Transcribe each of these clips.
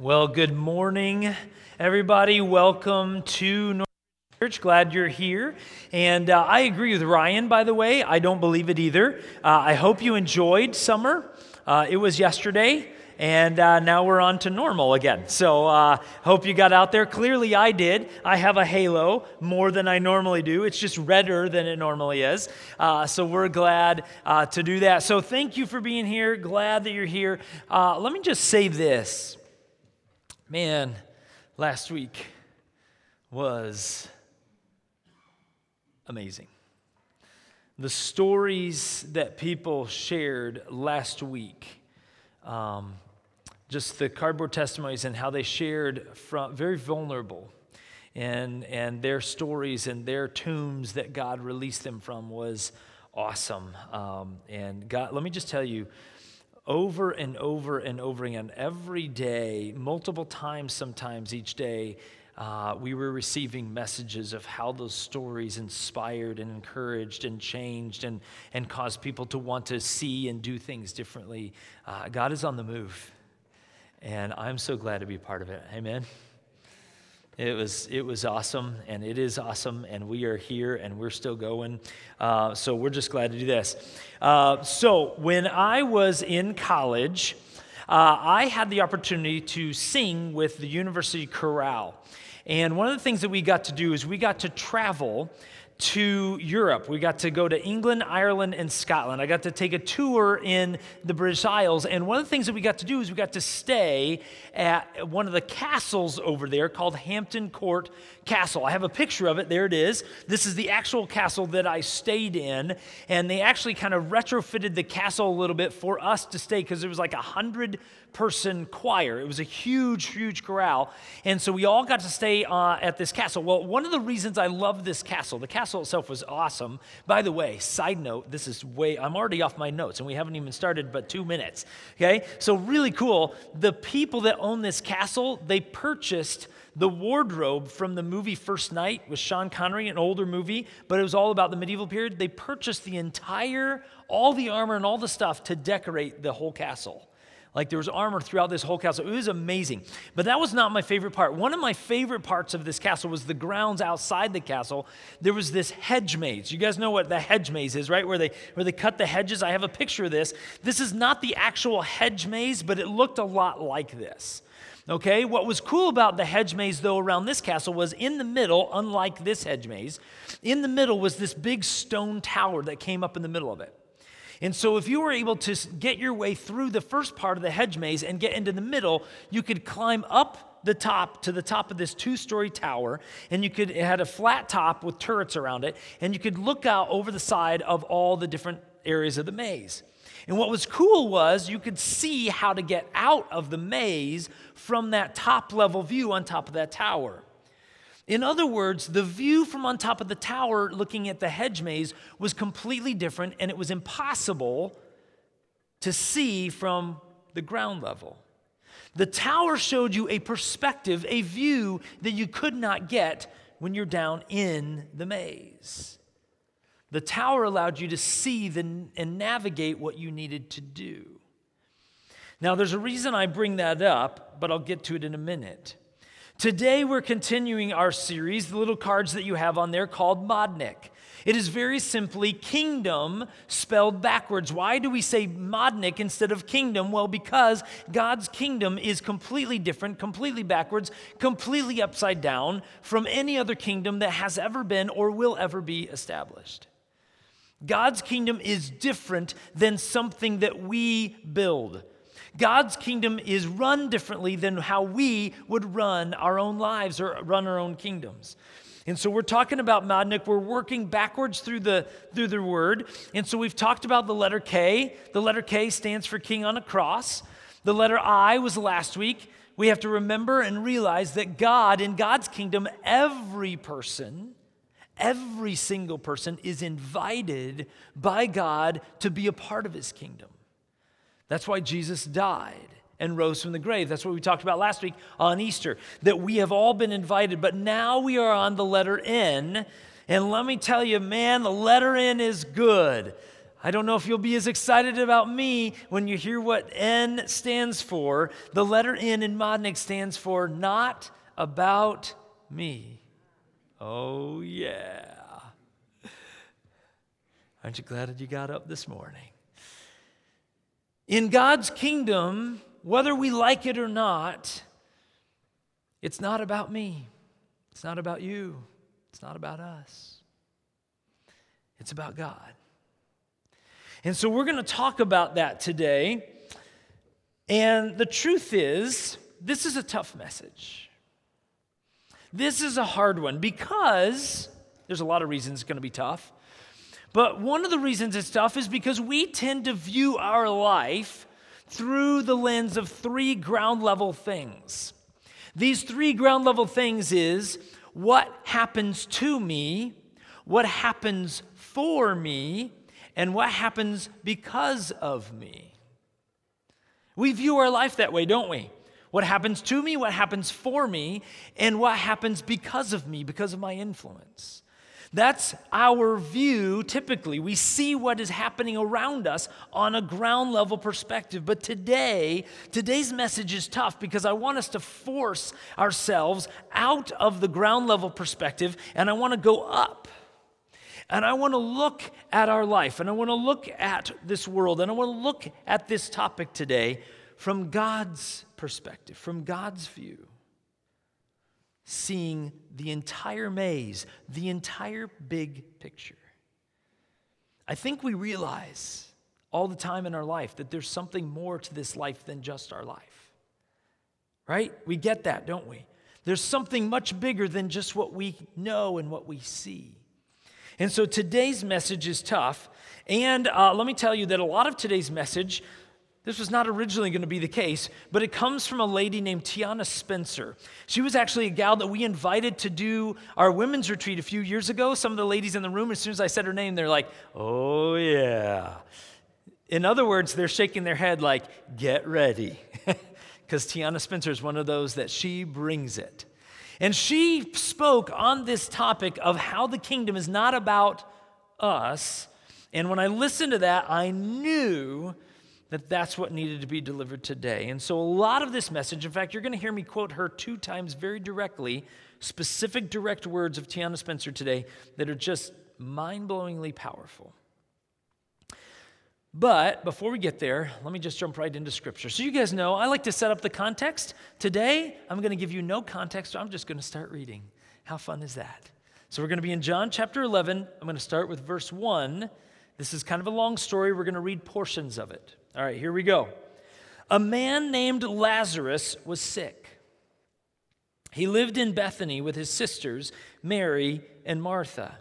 Well, good morning, everybody. Welcome to North Church. Glad you're here. And uh, I agree with Ryan, by the way. I don't believe it either. Uh, I hope you enjoyed summer. Uh, it was yesterday, and uh, now we're on to normal again. So, uh, hope you got out there. Clearly, I did. I have a halo more than I normally do. It's just redder than it normally is. Uh, so, we're glad to do that. So, thank you for being here. Glad that you're here. let me just say this. Man, last week was amazing. The stories that people shared last week, um, just the cardboard testimonies and how they shared from very vulnerable and, and their stories and their tombs that God released them from was awesome. Um, and God, let me just tell you, over and over and over again, every day, multiple times sometimes each day, uh, we were receiving messages of how those stories inspired and encouraged and changed and, and caused people to want to see and do things differently. Uh, God is on the move, and I'm so glad to be part of it. Amen. It was, it was awesome, and it is awesome, and we are here, and we're still going. Uh, so we're just glad to do this. Uh, so when I was in college, uh, I had the opportunity to sing with the University Chorale. And one of the things that we got to do is we got to travel to Europe. We got to go to England, Ireland, and Scotland. I got to take a tour in the British Isles. And one of the things that we got to do is we got to stay at one of the castles over there called Hampton Court Castle. I have a picture of it. There it is. This is the actual castle that I stayed in. And they actually kind of retrofitted the castle a little bit for us to stay because it was like a hundred person choir. It was a huge, huge chorale. And so we all got to stay uh, at this castle. Well, one of the reasons I love this castle, the castle itself was awesome. By the way, side note, this is way, I'm already off my notes and we haven't even started but two minutes. Okay? So, really cool. The people that own this castle, they purchased the wardrobe from the movie First Knight with Sean Connery, an older movie, but it was all about the medieval period. They purchased the entire, all the armor and all the stuff to decorate the whole castle. Like there was armor throughout this whole castle. It was amazing. But that was not my favorite part. One of my favorite parts of this castle was the grounds outside the castle. There was this hedge maze. You guys know what the hedge maze is, right? Where they where they cut the hedges. I have a picture of this. This is not the actual hedge maze, but it looked a lot like this. Okay, what was cool about the hedge maze, though, around this castle was in the middle, unlike this hedge maze, in the middle was this big stone tower that came up in the middle of it. And so, if you were able to get your way through the first part of the hedge maze and get into the middle, you could climb up the top to the top of this two story tower, and you could, it had a flat top with turrets around it, and you could look out over the side of all the different areas of the maze. And what was cool was you could see how to get out of the maze from that top level view on top of that tower. In other words, the view from on top of the tower looking at the hedge maze was completely different, and it was impossible to see from the ground level. The tower showed you a perspective, a view that you could not get when you're down in the maze. The tower allowed you to see the, and navigate what you needed to do. Now, there's a reason I bring that up, but I'll get to it in a minute. Today, we're continuing our series, the little cards that you have on there called Modnik. It is very simply kingdom spelled backwards. Why do we say Modnik instead of kingdom? Well, because God's kingdom is completely different, completely backwards, completely upside down from any other kingdom that has ever been or will ever be established. God's kingdom is different than something that we build. God's kingdom is run differently than how we would run our own lives or run our own kingdoms. And so we're talking about Modnik. We're working backwards through the, through the word. And so we've talked about the letter K. The letter K stands for king on a cross. The letter I was last week. We have to remember and realize that God, in God's kingdom, every person, every single person is invited by God to be a part of his kingdom. That's why Jesus died and rose from the grave. That's what we talked about last week on Easter, that we have all been invited, but now we are on the letter N. And let me tell you, man, the letter N is good. I don't know if you'll be as excited about me when you hear what N stands for. The letter N in Modnik stands for not about me. Oh, yeah. Aren't you glad that you got up this morning? In God's kingdom, whether we like it or not, it's not about me. It's not about you. It's not about us. It's about God. And so we're going to talk about that today. And the truth is, this is a tough message. This is a hard one because there's a lot of reasons it's going to be tough. But one of the reasons it's tough is because we tend to view our life through the lens of three ground level things. These three ground level things is what happens to me, what happens for me, and what happens because of me. We view our life that way, don't we? What happens to me, what happens for me, and what happens because of me, because of my influence. That's our view typically. We see what is happening around us on a ground level perspective. But today, today's message is tough because I want us to force ourselves out of the ground level perspective and I want to go up. And I want to look at our life and I want to look at this world and I want to look at this topic today from God's perspective, from God's view seeing the entire maze, the entire big picture. I think we realize all the time in our life that there's something more to this life than just our life. Right? We get that, don't we? There's something much bigger than just what we know and what we see. And so today's message is tough. And uh, let me tell you that a lot of today's message this was not originally going to be the case, but it comes from a lady named Tiana Spencer. She was actually a gal that we invited to do our women's retreat a few years ago. Some of the ladies in the room, as soon as I said her name, they're like, oh, yeah. In other words, they're shaking their head like, get ready. Because Tiana Spencer is one of those that she brings it. And she spoke on this topic of how the kingdom is not about us. And when I listened to that, I knew that that's what needed to be delivered today. And so, a lot of this message, in fact, you're going to hear me quote her two times very directly, specific direct words of Tiana Spencer today that are just mind blowingly powerful. But before we get there, let me just jump right into scripture. So, you guys know I like to set up the context. Today, I'm going to give you no context, I'm just going to start reading. How fun is that? So, we're going to be in John chapter 11. I'm going to start with verse 1. This is kind of a long story. We're going to read portions of it. All right, here we go. A man named Lazarus was sick. He lived in Bethany with his sisters, Mary and Martha.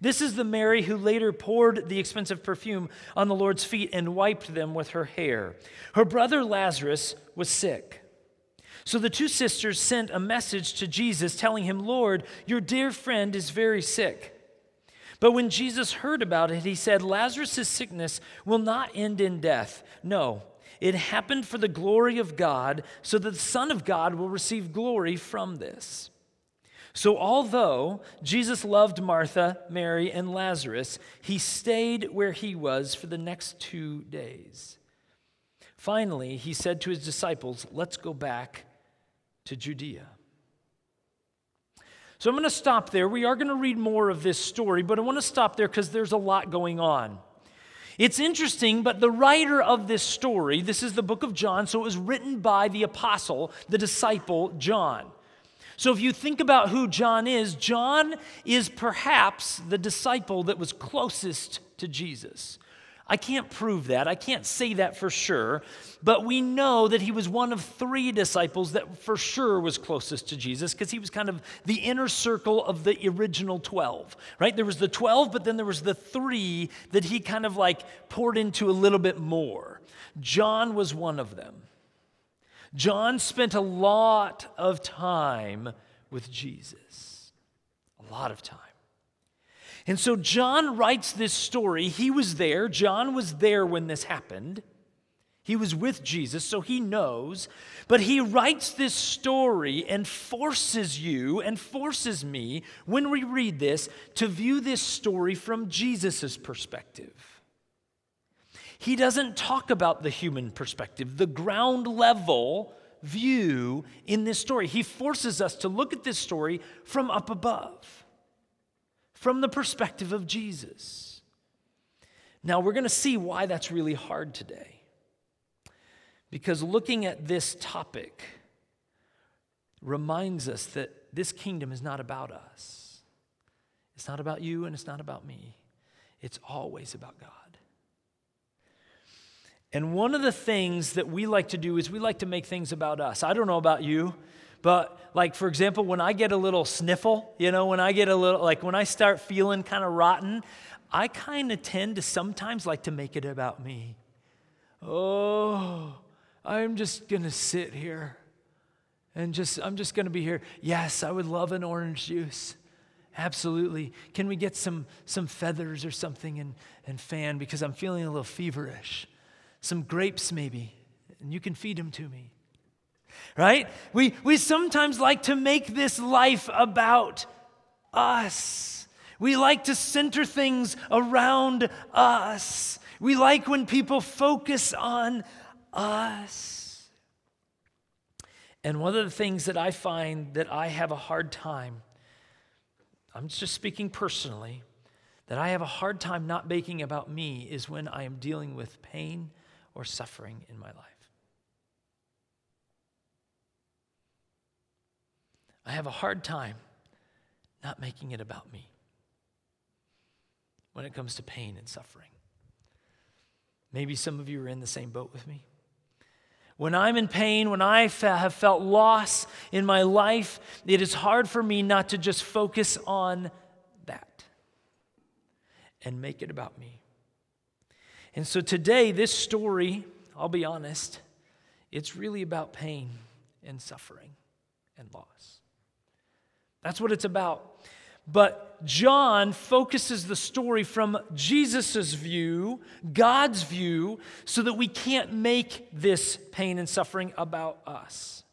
This is the Mary who later poured the expensive perfume on the Lord's feet and wiped them with her hair. Her brother Lazarus was sick. So the two sisters sent a message to Jesus telling him, Lord, your dear friend is very sick. But when Jesus heard about it, he said, Lazarus' sickness will not end in death. No, it happened for the glory of God, so that the Son of God will receive glory from this. So, although Jesus loved Martha, Mary, and Lazarus, he stayed where he was for the next two days. Finally, he said to his disciples, Let's go back to Judea. So I'm going to stop there. We are going to read more of this story, but I want to stop there because there's a lot going on. It's interesting, but the writer of this story, this is the book of John, so it was written by the apostle, the disciple, John. So if you think about who John is, John is perhaps the disciple that was closest to Jesus. I can't prove that. I can't say that for sure. But we know that he was one of three disciples that for sure was closest to Jesus because he was kind of the inner circle of the original 12, right? There was the 12, but then there was the three that he kind of like poured into a little bit more. John was one of them. John spent a lot of time with Jesus, a lot of time. And so John writes this story. He was there. John was there when this happened. He was with Jesus, so he knows. But he writes this story and forces you and forces me, when we read this, to view this story from Jesus' perspective. He doesn't talk about the human perspective, the ground level view in this story. He forces us to look at this story from up above, from the perspective of Jesus. Now, we're going to see why that's really hard today. Because looking at this topic reminds us that this kingdom is not about us. It's not about you and it's not about me. It's always about God. And one of the things that we like to do is we like to make things about us. I don't know about you, but like, for example, when I get a little sniffle, you know, when I get a little, like when I start feeling kind of rotten, I kind of tend to sometimes like to make it about me. Oh, I'm just going to sit here and just, I'm just going to be here. Yes, I would love an orange juice. Absolutely. Can we get some, some feathers or something and, and fan because I'm feeling a little feverish? some grapes maybe, and you can feed them to me. Right? We, we sometimes like to make this life about us. We like to center things around us. We like when people focus on us. And one of the things that I find that I have a hard time, I'm just speaking personally, that I have a hard time not making about me is when I am dealing with pain or suffering in my life. I have a hard time not making it about me when it comes to pain and suffering. Maybe some of you are in the same boat with me. When I'm in pain, when I have felt loss in my life, it is hard for me not to just focus on that and make it about me. And so today, this story, I'll be honest, it's really about pain and suffering and loss. That's what it's about. But John focuses the story from Jesus' view, God's view, so that we can't make this pain and suffering about us.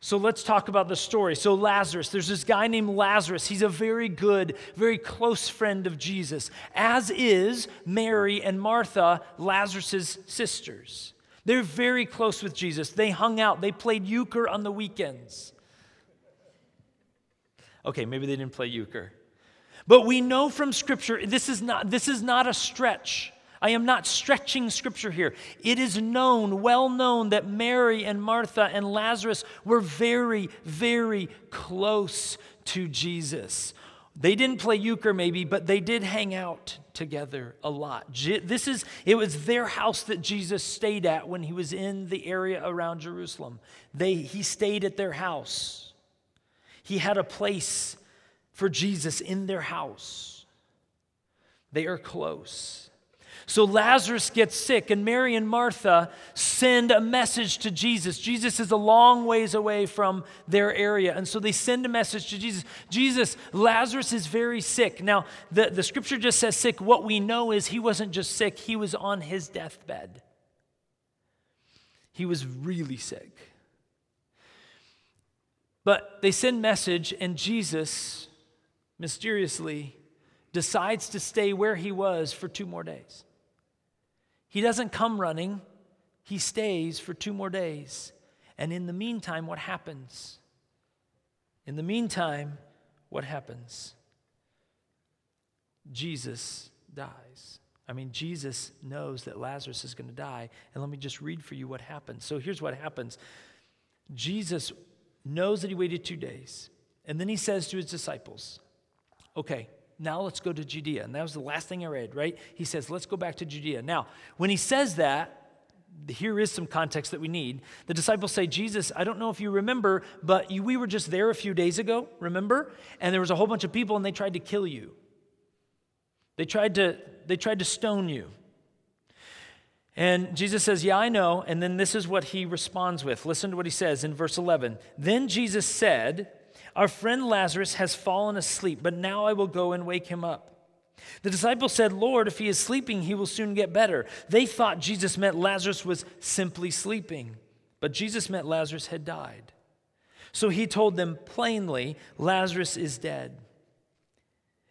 So let's talk about the story. So, Lazarus, there's this guy named Lazarus. He's a very good, very close friend of Jesus, as is Mary and Martha, Lazarus' sisters. They're very close with Jesus. They hung out, they played euchre on the weekends. Okay, maybe they didn't play euchre. But we know from Scripture, this is not, this is not a stretch. I am not stretching scripture here. It is known, well known, that Mary and Martha and Lazarus were very, very close to Jesus. They didn't play euchre maybe, but they did hang out together a lot. This is it was their house that Jesus stayed at when he was in the area around Jerusalem. They he stayed at their house. He had a place for Jesus in their house. They are close. So Lazarus gets sick, and Mary and Martha send a message to Jesus. Jesus is a long ways away from their area, and so they send a message to Jesus Jesus, Lazarus is very sick. Now, the, the scripture just says sick. What we know is he wasn't just sick, he was on his deathbed. He was really sick. But they send message, and Jesus mysteriously decides to stay where he was for two more days. He doesn't come running, he stays for two more days. And in the meantime, what happens? In the meantime, what happens? Jesus dies. I mean, Jesus knows that Lazarus is going to die. And let me just read for you what happens. So here's what happens Jesus knows that he waited two days. And then he says to his disciples, Okay, now let's go to Judea. And that was the last thing I read, right? He says, let's go back to Judea. Now, when he says that, here is some context that we need. The disciples say, Jesus, I don't know if you remember, but you, we were just there a few days ago, remember? And there was a whole bunch of people and they tried to kill you. They tried to, they tried to stone you. And Jesus says, Yeah, I know. And then this is what he responds with. Listen to what he says in verse 11. Then Jesus said, our friend Lazarus has fallen asleep, but now I will go and wake him up. The disciples said, Lord, if he is sleeping, he will soon get better. They thought Jesus meant Lazarus was simply sleeping, but Jesus meant Lazarus had died. So he told them plainly, Lazarus is dead.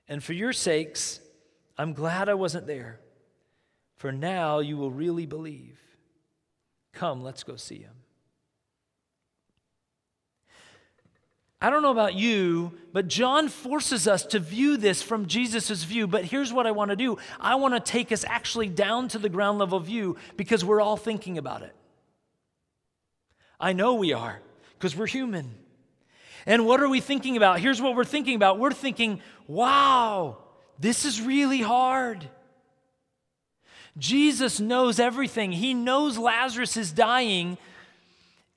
And for your sakes, I'm glad I wasn't there, for now you will really believe. Come, let's go see him. I don't know about you, but John forces us to view this from Jesus' view. But here's what I want to do I want to take us actually down to the ground level view because we're all thinking about it. I know we are because we're human. And what are we thinking about? Here's what we're thinking about we're thinking, wow, this is really hard. Jesus knows everything. He knows Lazarus is dying,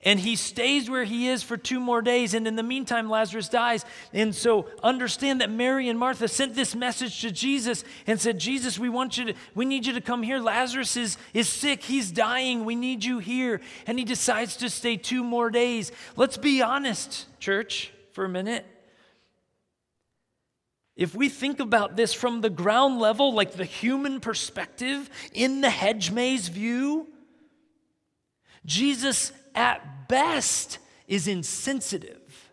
and he stays where he is for two more days. And in the meantime, Lazarus dies. And so understand that Mary and Martha sent this message to Jesus and said, Jesus, we want you to, we need you to come here. Lazarus is, is sick. He's dying. We need you here. And he decides to stay two more days. Let's be honest, church, for a minute. If we think about this from the ground level, like the human perspective, in the hedge maze view, Jesus at best is insensitive.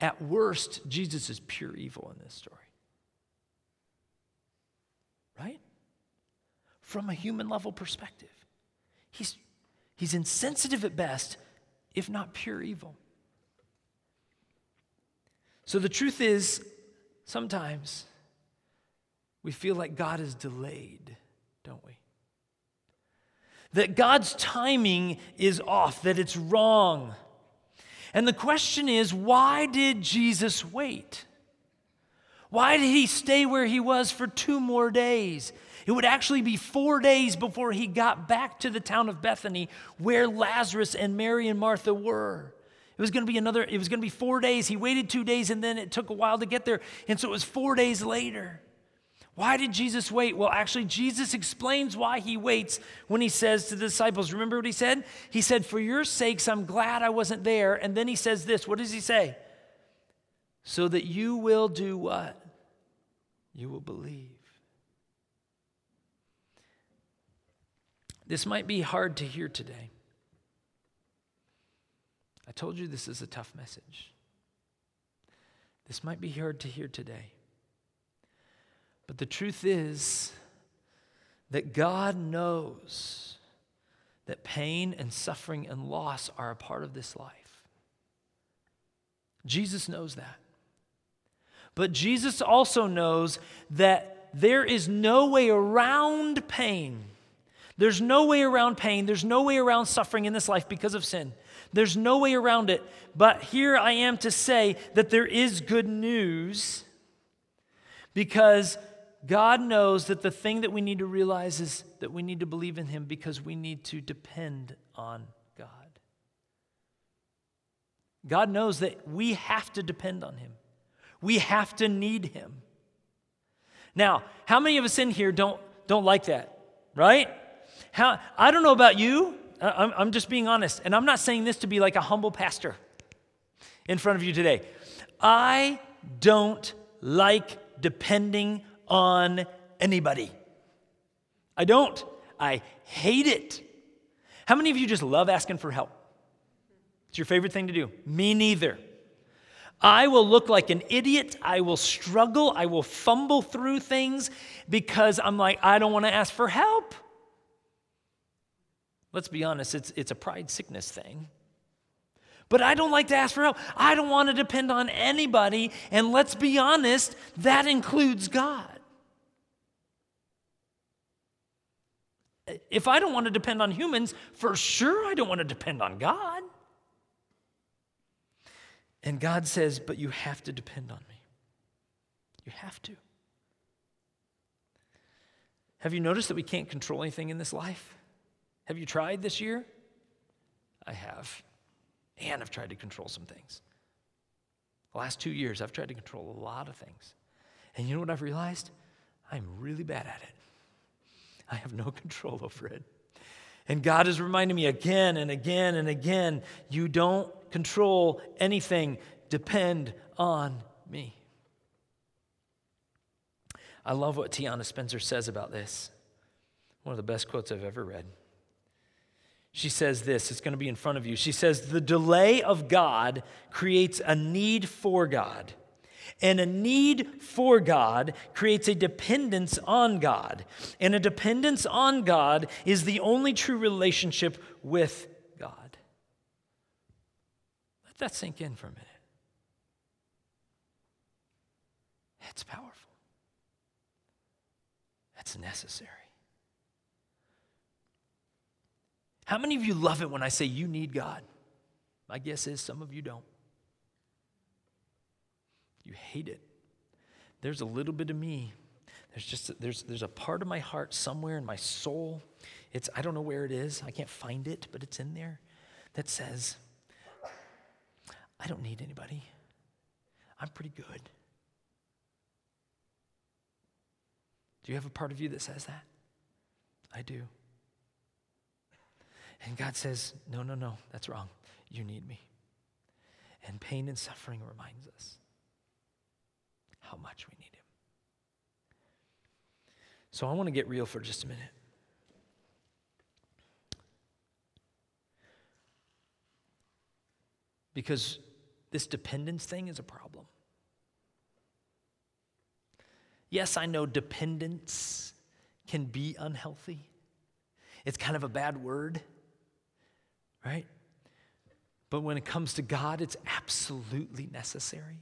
At worst, Jesus is pure evil in this story. Right? From a human level perspective, he's, he's insensitive at best, if not pure evil. So the truth is, Sometimes we feel like God is delayed, don't we? That God's timing is off, that it's wrong. And the question is why did Jesus wait? Why did he stay where he was for two more days? It would actually be four days before he got back to the town of Bethany where Lazarus and Mary and Martha were. It was going to be another, it was going to be four days. He waited two days and then it took a while to get there. And so it was four days later. Why did Jesus wait? Well, actually, Jesus explains why he waits when he says to the disciples, remember what he said? He said, For your sakes, I'm glad I wasn't there. And then he says this what does he say? So that you will do what? You will believe. This might be hard to hear today. I told you this is a tough message. This might be hard to hear today. But the truth is that God knows that pain and suffering and loss are a part of this life. Jesus knows that. But Jesus also knows that there is no way around pain. There's no way around pain. There's no way around suffering in this life because of sin. There's no way around it. But here I am to say that there is good news because God knows that the thing that we need to realize is that we need to believe in Him because we need to depend on God. God knows that we have to depend on Him, we have to need Him. Now, how many of us in here don't, don't like that, right? How, I don't know about you, I'm, I'm just being honest. And I'm not saying this to be like a humble pastor in front of you today. I don't like depending on anybody. I don't. I hate it. How many of you just love asking for help? It's your favorite thing to do. Me neither. I will look like an idiot. I will struggle. I will fumble through things because I'm like, I don't want to ask for help. Let's be honest, it's, it's a pride sickness thing. But I don't like to ask for help. I don't want to depend on anybody. And let's be honest, that includes God. If I don't want to depend on humans, for sure I don't want to depend on God. And God says, But you have to depend on me. You have to. Have you noticed that we can't control anything in this life? Have you tried this year? I have. And I've tried to control some things. The last two years, I've tried to control a lot of things. And you know what I've realized? I'm really bad at it. I have no control over it. And God is reminding me again and again and again you don't control anything, depend on me. I love what Tiana Spencer says about this. One of the best quotes I've ever read she says this it's going to be in front of you. She says, The delay of God creates a need for God. And a need for God creates a dependence on God. And a dependence on God is the only true relationship with God. Let that sink in for a minute. That's powerful. That's necessary. How many of you love it when I say you need God? My guess is some of you don't. You hate it. There's a little bit of me. There's just a, there's there's a part of my heart somewhere in my soul. It's I don't know where it is. I can't find it, but it's in there that says I don't need anybody. I'm pretty good. Do you have a part of you that says that? I do. And God says, No, no, no, that's wrong. You need me. And pain and suffering reminds us how much we need Him. So I want to get real for just a minute. Because this dependence thing is a problem. Yes, I know dependence can be unhealthy. It's kind of a bad word, right? But when it comes to God, it's absolutely necessary.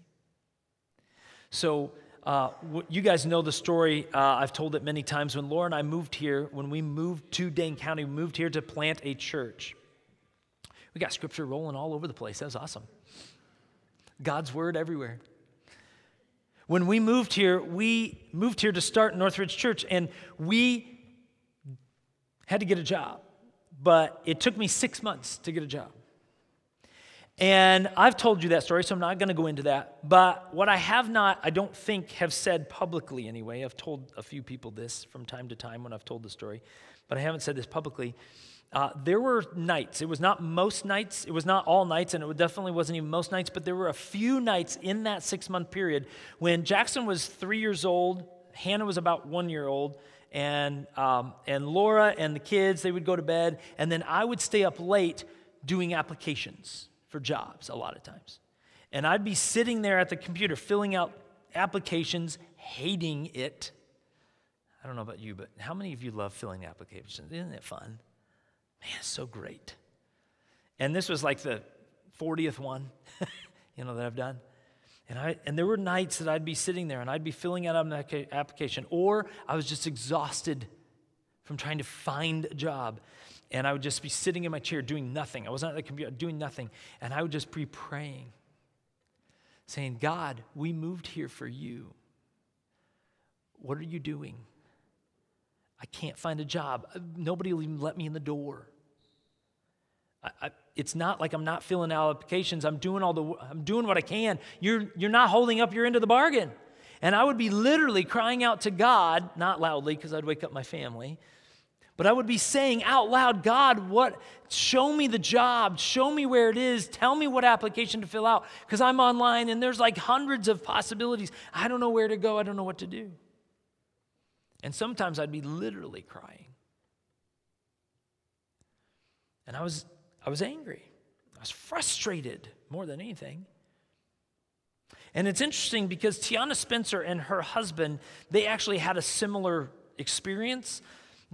So, uh, you guys know the story. Uh, I've told it many times. When Laura and I moved here, when we moved to Dane County, we moved here to plant a church. We got scripture rolling all over the place. That was awesome. God's word everywhere. When we moved here, we moved here to start Northridge Church, and we had to get a job. But it took me six months to get a job. And I've told you that story, so I'm not going to go into that. But what I have not, I don't think, have said publicly anyway, I've told a few people this from time to time when I've told the story, but I haven't said this publicly. Uh, there were nights, it was not most nights, it was not all nights, and it definitely wasn't even most nights, but there were a few nights in that six month period when Jackson was three years old, Hannah was about one year old, and, um, and Laura and the kids, they would go to bed, and then I would stay up late doing applications for jobs a lot of times. And I'd be sitting there at the computer filling out applications, hating it. I don't know about you, but how many of you love filling applications? Isn't it fun? Man, it's so great. And this was like the 40th one, you know, that I've done. And, I, and there were nights that I'd be sitting there and I'd be filling out an application, or I was just exhausted from trying to find a job and I would just be sitting in my chair doing nothing. I wasn't at the computer doing nothing. And I would just be praying, saying, God, we moved here for you. What are you doing? I can't find a job. Nobody will even let me in the door. I, I, it's not like I'm not filling out applications. I'm doing all the. I'm doing what I can. You're you're not holding up your end of the bargain. And I would be literally crying out to God, not loudly because I'd wake up my family, but I would be saying out loud, God, what show me the job, show me where it is, tell me what application to fill out because I'm online and there's like hundreds of possibilities. I don't know where to go, I don't know what to do. And sometimes I'd be literally crying. And I was I was angry. I was frustrated more than anything. And it's interesting because Tiana Spencer and her husband, they actually had a similar experience.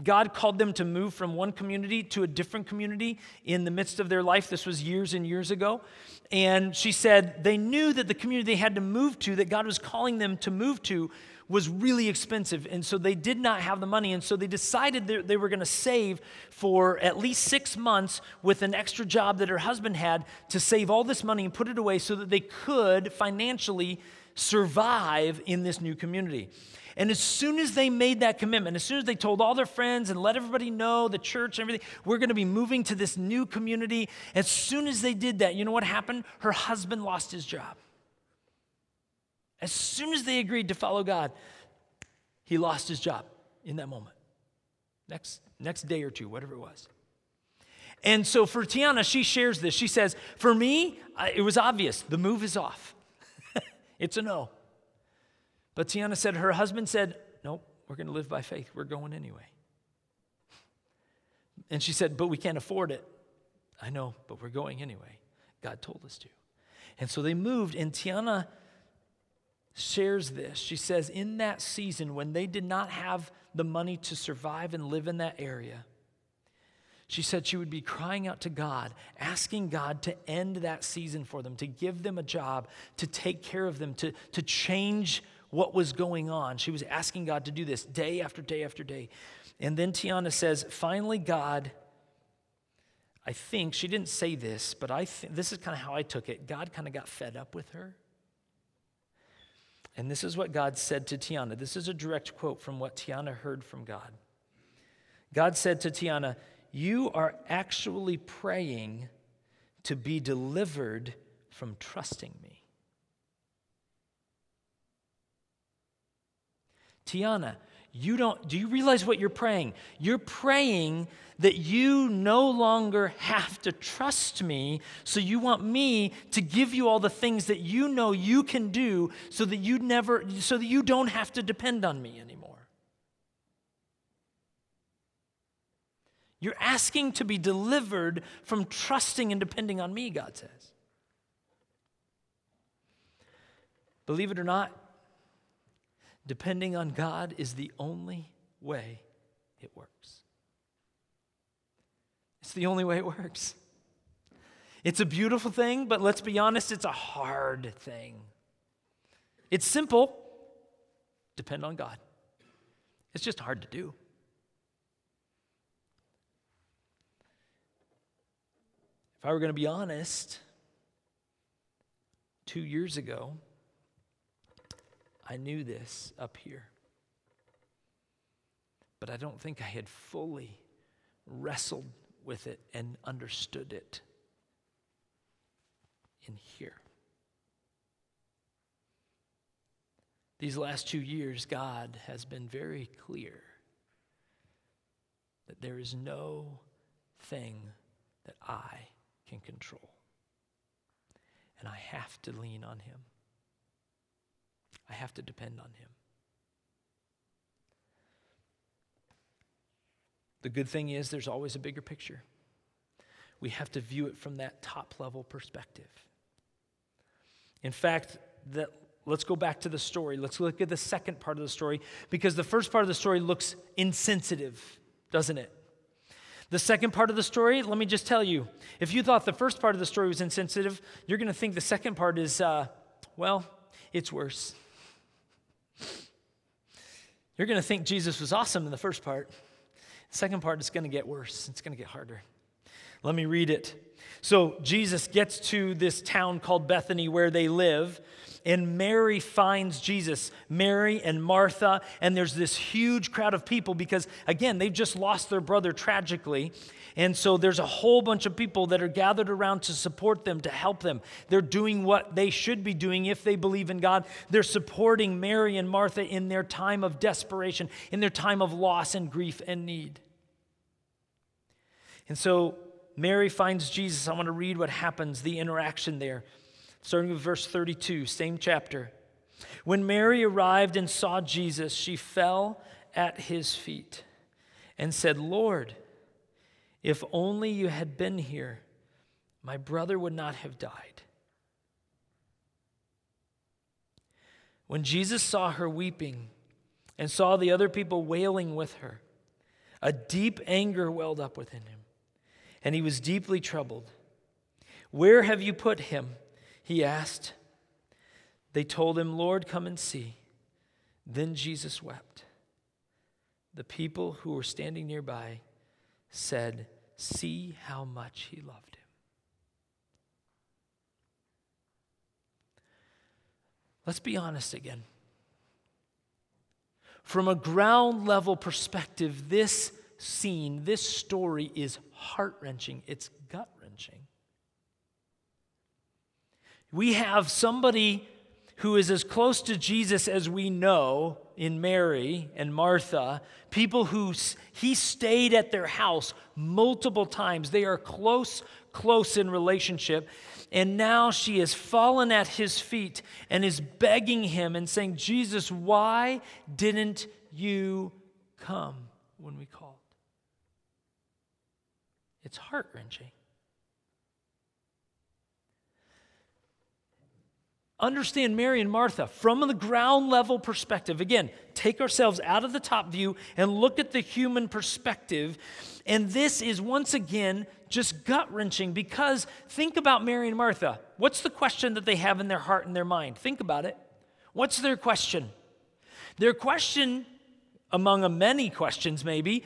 God called them to move from one community to a different community in the midst of their life. This was years and years ago. And she said they knew that the community they had to move to, that God was calling them to move to, was really expensive. And so they did not have the money. And so they decided they were going to save for at least six months with an extra job that her husband had to save all this money and put it away so that they could financially survive in this new community. And as soon as they made that commitment, as soon as they told all their friends and let everybody know, the church and everything, we're going to be moving to this new community, as soon as they did that, you know what happened? Her husband lost his job. As soon as they agreed to follow God, he lost his job in that moment. Next, next day or two, whatever it was. And so for Tiana, she shares this. She says, For me, it was obvious the move is off. it's a no. But Tiana said her husband said, Nope, we're going to live by faith. We're going anyway. And she said, But we can't afford it. I know, but we're going anyway. God told us to. And so they moved, and Tiana shares this. She says, in that season when they did not have the money to survive and live in that area, she said she would be crying out to God, asking God to end that season for them, to give them a job, to take care of them, to, to change what was going on. She was asking God to do this day after day after day. And then Tiana says, finally, God, I think, she didn't say this, but I think this is kind of how I took it. God kind of got fed up with her. And this is what God said to Tiana. This is a direct quote from what Tiana heard from God. God said to Tiana, You are actually praying to be delivered from trusting me. Tiana, you don't do you realize what you're praying? You're praying that you no longer have to trust me, so you want me to give you all the things that you know you can do so that you never so that you don't have to depend on me anymore. You're asking to be delivered from trusting and depending on me, God says. Believe it or not, depending on God is the only way it works. The only way it works. It's a beautiful thing, but let's be honest, it's a hard thing. It's simple depend on God. It's just hard to do. If I were going to be honest, two years ago, I knew this up here. But I don't think I had fully wrestled with it and understood it in here. These last two years, God has been very clear that there is no thing that I can control. And I have to lean on Him. I have to depend on Him. The good thing is, there's always a bigger picture. We have to view it from that top level perspective. In fact, that, let's go back to the story. Let's look at the second part of the story because the first part of the story looks insensitive, doesn't it? The second part of the story, let me just tell you if you thought the first part of the story was insensitive, you're going to think the second part is, uh, well, it's worse. You're going to think Jesus was awesome in the first part. The second part is going to get worse, it's going to get harder. Let me read it. So Jesus gets to this town called Bethany where they live, and Mary finds Jesus, Mary and Martha, and there's this huge crowd of people because, again, they've just lost their brother tragically. And so there's a whole bunch of people that are gathered around to support them, to help them. They're doing what they should be doing if they believe in God. They're supporting Mary and Martha in their time of desperation, in their time of loss and grief and need. And so Mary finds Jesus. I want to read what happens, the interaction there. Starting with verse 32, same chapter. When Mary arrived and saw Jesus, she fell at his feet and said, Lord, if only you had been here, my brother would not have died. When Jesus saw her weeping and saw the other people wailing with her, a deep anger welled up within him, and he was deeply troubled. Where have you put him? He asked. They told him, Lord, come and see. Then Jesus wept. The people who were standing nearby said, See how much he loved him. Let's be honest again. From a ground level perspective, this scene, this story is heart wrenching, it's gut wrenching. We have somebody who is as close to Jesus as we know in Mary and Martha, people who he stayed at their house multiple times. They are close, close in relationship. And now she has fallen at his feet and is begging him and saying, Jesus, why didn't you come when we called? It's heart wrenching. Understand Mary and Martha from the ground level perspective. Again, take ourselves out of the top view and look at the human perspective. And this is once again just gut wrenching because think about Mary and Martha. What's the question that they have in their heart and their mind? Think about it. What's their question? Their question, among a many questions maybe,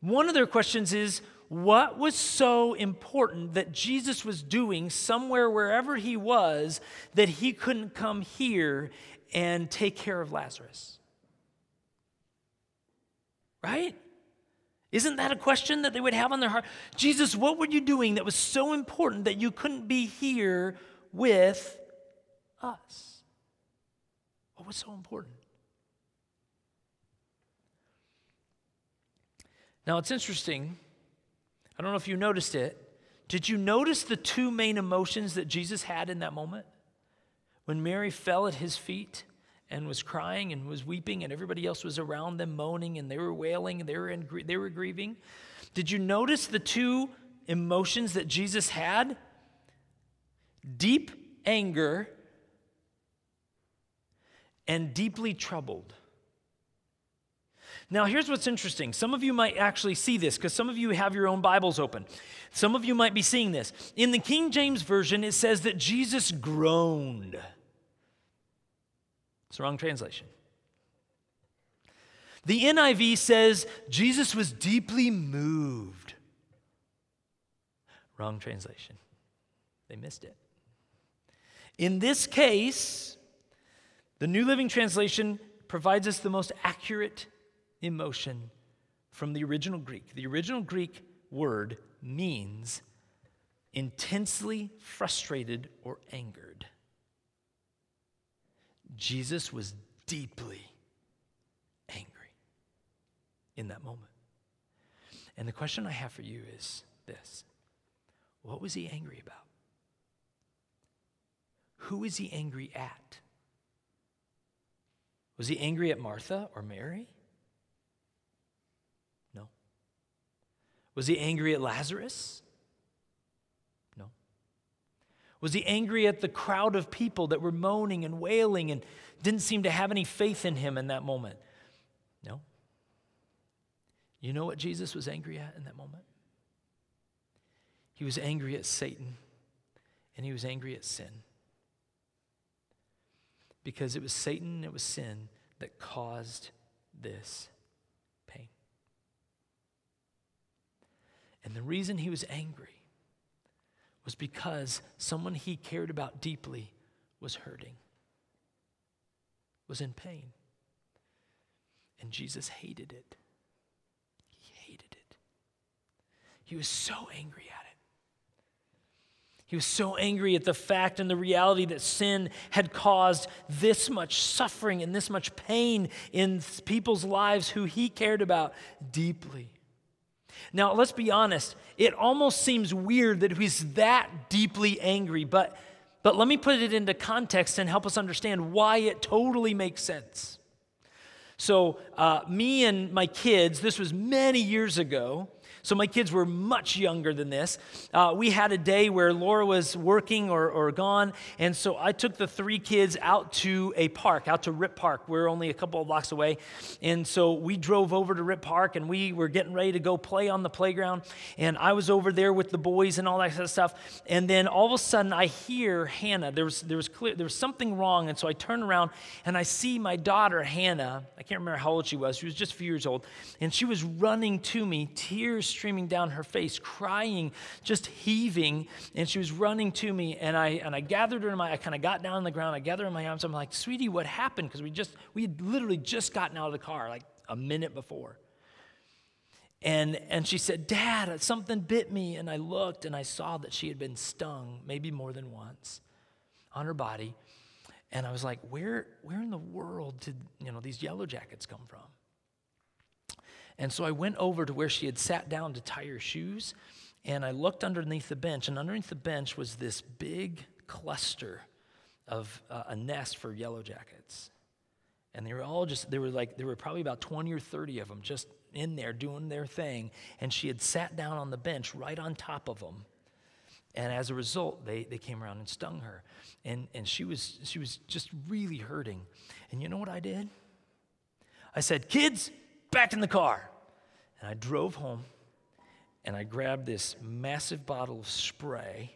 one of their questions is, what was so important that Jesus was doing somewhere, wherever he was, that he couldn't come here and take care of Lazarus? Right? Isn't that a question that they would have on their heart? Jesus, what were you doing that was so important that you couldn't be here with us? What was so important? Now, it's interesting I don't know if you noticed it. Did you notice the two main emotions that Jesus had in that moment? When Mary fell at his feet and was crying and was weeping, and everybody else was around them moaning and they were wailing and they were, in, they were grieving. Did you notice the two emotions that Jesus had? Deep anger and deeply troubled. Now, here's what's interesting. Some of you might actually see this because some of you have your own Bibles open. Some of you might be seeing this. In the King James Version, it says that Jesus groaned. It's the wrong translation. The NIV says Jesus was deeply moved. Wrong translation. They missed it. In this case, the New Living Translation provides us the most accurate emotion from the original Greek. The original Greek word means intensely frustrated or angered. Jesus was deeply angry in that moment. And the question I have for you is this What was he angry about? Who is he angry at? Was he angry at Martha or Mary? Was he angry at Lazarus? No. Was he angry at the crowd of people that were moaning and wailing and didn't seem to have any faith in him in that moment? No. You know what Jesus was angry at in that moment? He was angry at Satan and he was angry at sin. Because it was Satan it was sin that caused this And the reason he was angry was because someone he cared about deeply was hurting, was in pain. And Jesus hated it. He hated it. He was so angry at it. He was so angry at the fact and the reality that sin had caused this much suffering and this much pain in people's lives who he cared about deeply. Now, let's be honest, it almost seems weird that he's that deeply angry, but, but let me put it into context and help us understand why it totally makes sense. So, uh, me and my kids, this was many years ago, so my kids were much younger than this. Uh, we had a day where Laura was working or, or gone, and so I took the three kids out to a park, out to Ripp Park. We're only a couple of blocks away. And so we drove over to Ripp Park and we were getting ready to go play on the playground. And I was over there with the boys and all that kind of stuff. And then all of a sudden I hear Hannah. There was, there was clear, there was something wrong. And so I turn around and I see my daughter, Hannah. I can't remember how old she was. She was just a few years old. And she was running to me, tears streaming down her face, crying, just heaving. And she was running to me, and I and I gathered her in my. I kind of got down on the ground. I gathered her in my arms. I'm like, "Sweetie, what happened?" Because we just we had literally just gotten out of the car like a minute before. And, and she said, Dad, something bit me. And I looked and I saw that she had been stung, maybe more than once, on her body. And I was like, where, where in the world did you know, these yellow jackets come from? And so I went over to where she had sat down to tie her shoes, and I looked underneath the bench, and underneath the bench was this big cluster of uh, a nest for yellow jackets. And they were all just, there were like, there were probably about 20 or 30 of them just in there doing their thing. And she had sat down on the bench right on top of them. And as a result, they, they came around and stung her. And, and she, was, she was just really hurting. And you know what I did? I said, Kids, back in the car. And I drove home and I grabbed this massive bottle of spray.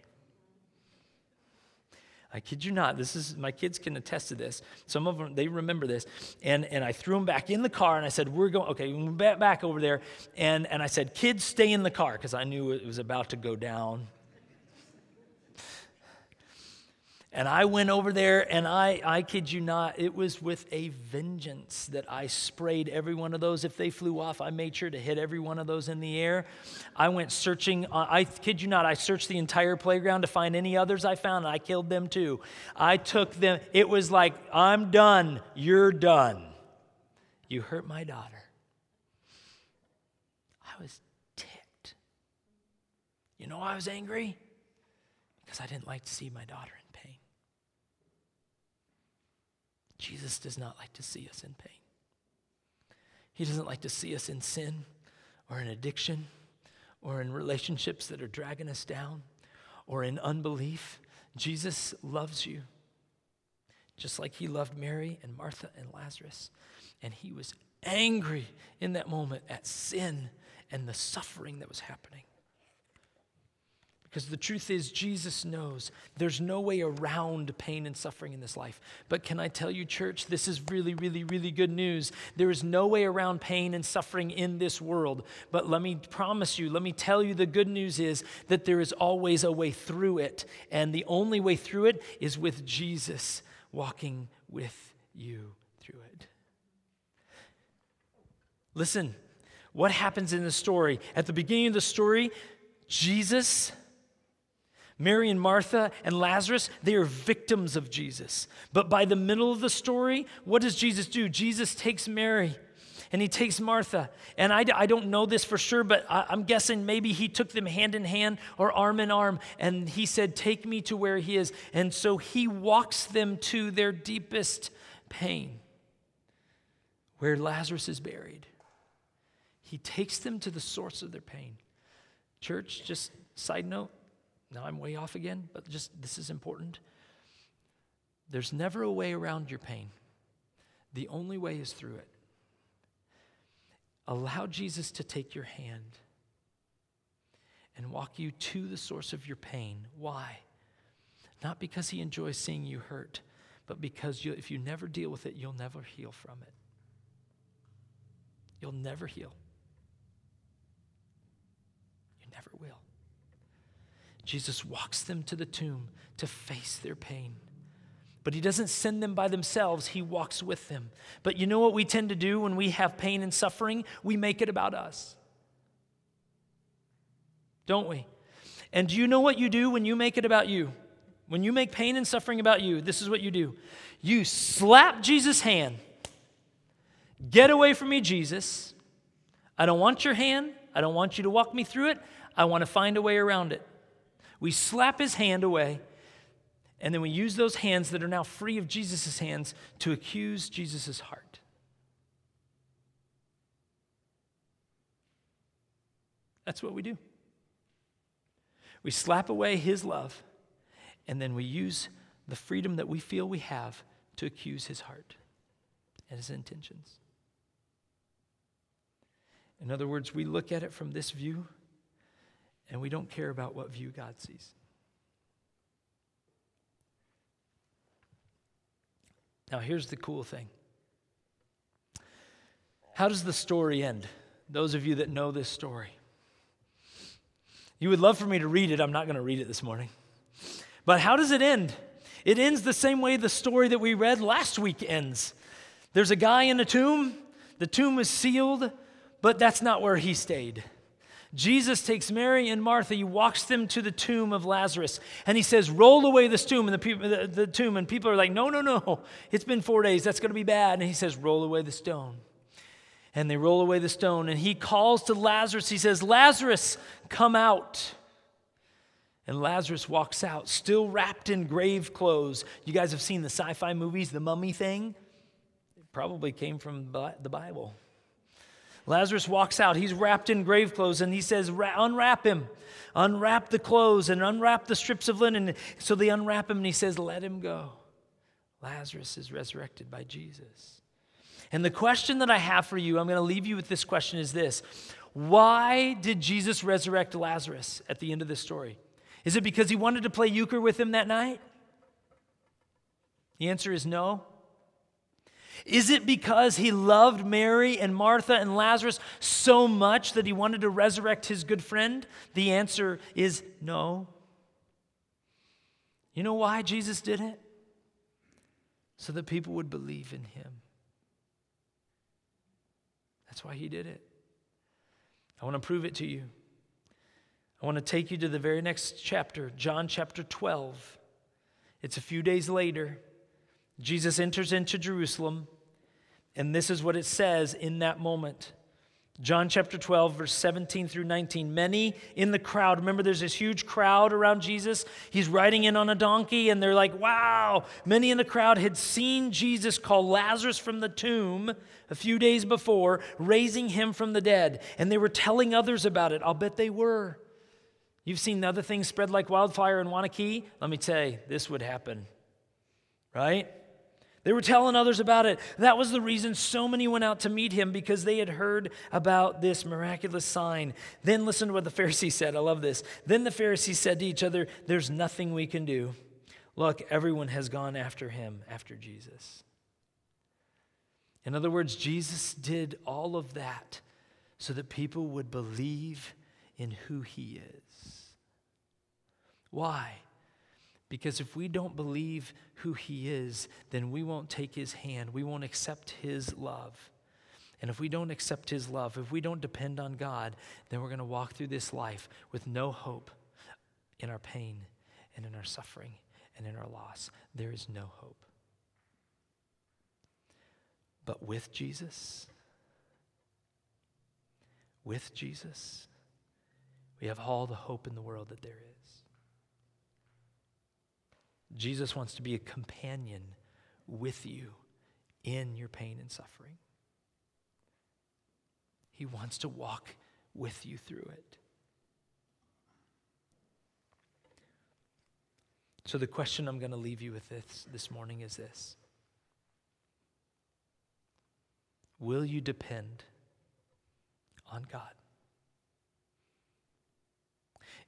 I kid you not, this is my kids can attest to this. Some of them they remember this. And and I threw them back in the car and I said, We're going, okay, we back, back over there. And and I said, kids, stay in the car, because I knew it was about to go down. And I went over there, and I, I kid you not, it was with a vengeance that I sprayed every one of those. If they flew off, I made sure to hit every one of those in the air. I went searching, I kid you not, I searched the entire playground to find any others I found, and I killed them too. I took them, it was like, I'm done, you're done. You hurt my daughter. I was ticked. You know I was angry? Because I didn't like to see my daughter Jesus does not like to see us in pain. He doesn't like to see us in sin or in addiction or in relationships that are dragging us down or in unbelief. Jesus loves you just like he loved Mary and Martha and Lazarus. And he was angry in that moment at sin and the suffering that was happening. Because the truth is, Jesus knows there's no way around pain and suffering in this life. But can I tell you, church, this is really, really, really good news. There is no way around pain and suffering in this world. But let me promise you, let me tell you, the good news is that there is always a way through it. And the only way through it is with Jesus walking with you through it. Listen, what happens in the story? At the beginning of the story, Jesus Mary and Martha and Lazarus, they are victims of Jesus. But by the middle of the story, what does Jesus do? Jesus takes Mary and he takes Martha. And I, I don't know this for sure, but I, I'm guessing maybe he took them hand in hand or arm in arm and he said, Take me to where he is. And so he walks them to their deepest pain, where Lazarus is buried. He takes them to the source of their pain. Church, just side note, now I'm way off again, but just this is important. There's never a way around your pain, the only way is through it. Allow Jesus to take your hand and walk you to the source of your pain. Why? Not because he enjoys seeing you hurt, but because you, if you never deal with it, you'll never heal from it. You'll never heal. You never will. Jesus walks them to the tomb to face their pain. But he doesn't send them by themselves, he walks with them. But you know what we tend to do when we have pain and suffering? We make it about us. Don't we? And do you know what you do when you make it about you? When you make pain and suffering about you, this is what you do you slap Jesus' hand. Get away from me, Jesus. I don't want your hand. I don't want you to walk me through it. I want to find a way around it. We slap his hand away, and then we use those hands that are now free of Jesus' hands to accuse Jesus' heart. That's what we do. We slap away his love, and then we use the freedom that we feel we have to accuse his heart and his intentions. In other words, we look at it from this view and we don't care about what view God sees. Now, here's the cool thing. How does the story end? Those of you that know this story. You would love for me to read it. I'm not going to read it this morning. But how does it end? It ends the same way the story that we read last week ends. There's a guy in a tomb. The tomb is sealed, but that's not where he stayed. Jesus takes Mary and Martha, he walks them to the tomb of Lazarus, and he says, Roll away this tomb, and the, people, the, the tomb, and people are like, No, no, no, it's been four days, that's going to be bad. And he says, Roll away the stone. And they roll away the stone, and he calls to Lazarus, he says, Lazarus, come out. And Lazarus walks out, still wrapped in grave clothes. You guys have seen the sci fi movies, the mummy thing? It probably came from the Bible. Lazarus walks out. He's wrapped in grave clothes, and he says, Unwrap him. Unwrap the clothes and unwrap the strips of linen. So they unwrap him, and he says, Let him go. Lazarus is resurrected by Jesus. And the question that I have for you, I'm going to leave you with this question is this Why did Jesus resurrect Lazarus at the end of this story? Is it because he wanted to play euchre with him that night? The answer is no. Is it because he loved Mary and Martha and Lazarus so much that he wanted to resurrect his good friend? The answer is no. You know why Jesus did it? So that people would believe in him. That's why he did it. I want to prove it to you. I want to take you to the very next chapter, John chapter 12. It's a few days later. Jesus enters into Jerusalem, and this is what it says in that moment. John chapter 12, verse 17 through 19. Many in the crowd, remember there's this huge crowd around Jesus. He's riding in on a donkey, and they're like, wow. Many in the crowd had seen Jesus call Lazarus from the tomb a few days before, raising him from the dead. And they were telling others about it. I'll bet they were. You've seen other things spread like wildfire in Waunakee. Let me tell you, this would happen, right? They were telling others about it. That was the reason so many went out to meet him because they had heard about this miraculous sign. Then listen to what the Pharisees said. I love this. Then the Pharisees said to each other, There's nothing we can do. Look, everyone has gone after him, after Jesus. In other words, Jesus did all of that so that people would believe in who he is. Why? Because if we don't believe who He is, then we won't take His hand. We won't accept His love. And if we don't accept His love, if we don't depend on God, then we're going to walk through this life with no hope in our pain and in our suffering and in our loss. There is no hope. But with Jesus, with Jesus, we have all the hope in the world that there is. Jesus wants to be a companion with you in your pain and suffering. He wants to walk with you through it. So, the question I'm going to leave you with this, this morning is this Will you depend on God?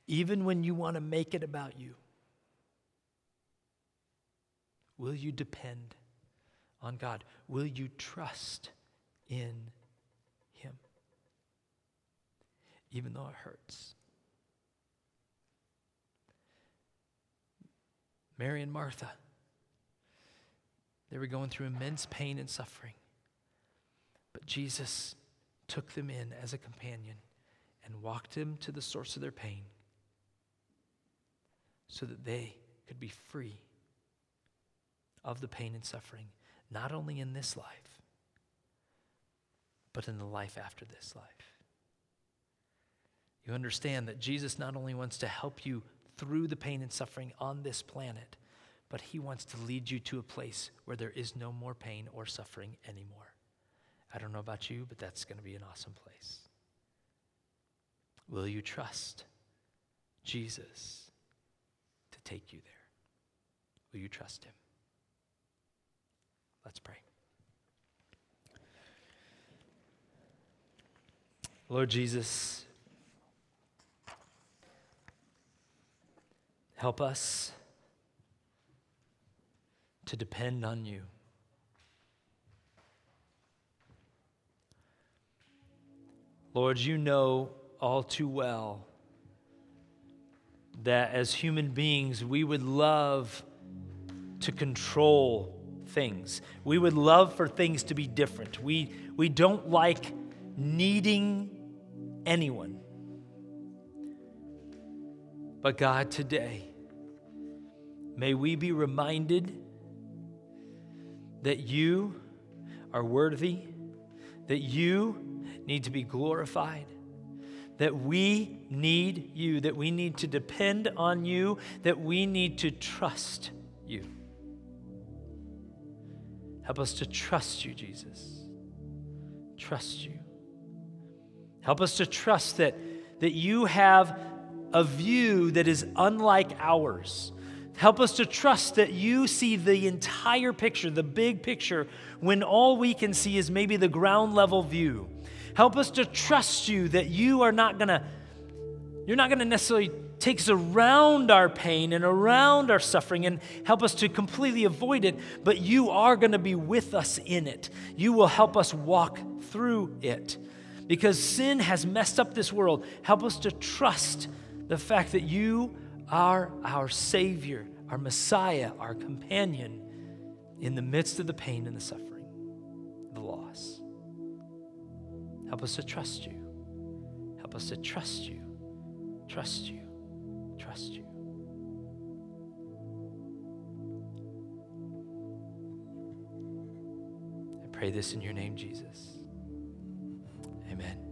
Even when you want to make it about you. Will you depend on God? Will you trust in Him? Even though it hurts. Mary and Martha, they were going through immense pain and suffering. But Jesus took them in as a companion and walked them to the source of their pain so that they could be free of the pain and suffering, not only in this life, but in the life after this life. You understand that Jesus not only wants to help you through the pain and suffering on this planet, but he wants to lead you to a place where there is no more pain or suffering anymore. I don't know about you, but that's going to be an awesome place. Will you trust Jesus to take you there? Will you trust him? Let's pray. Lord Jesus, help us to depend on you. Lord, you know all too well that as human beings, we would love to control things. We would love for things to be different. We, we don't like needing anyone. But God, today, may we be reminded that you are worthy, that you need to be glorified, that we need you, that we need to depend on you, that we need to trust you. Help us to trust you, Jesus. Trust you. Help us to trust that, that you have a view that is unlike ours. Help us to trust that you see the entire picture, the big picture, when all we can see is maybe the ground level view. Help us to trust you that you are not going to you're not going to necessarily take us around our pain and around our suffering and help us to completely avoid it, but you are going to be with us in it. You will help us walk through it. Because sin has messed up this world. Help us to trust the fact that you are our Savior, our Messiah, our companion in the midst of the pain and the suffering, the loss. Help us to trust you. Help us to trust you, trust you, trust you. I pray this in your name, Jesus. Amen.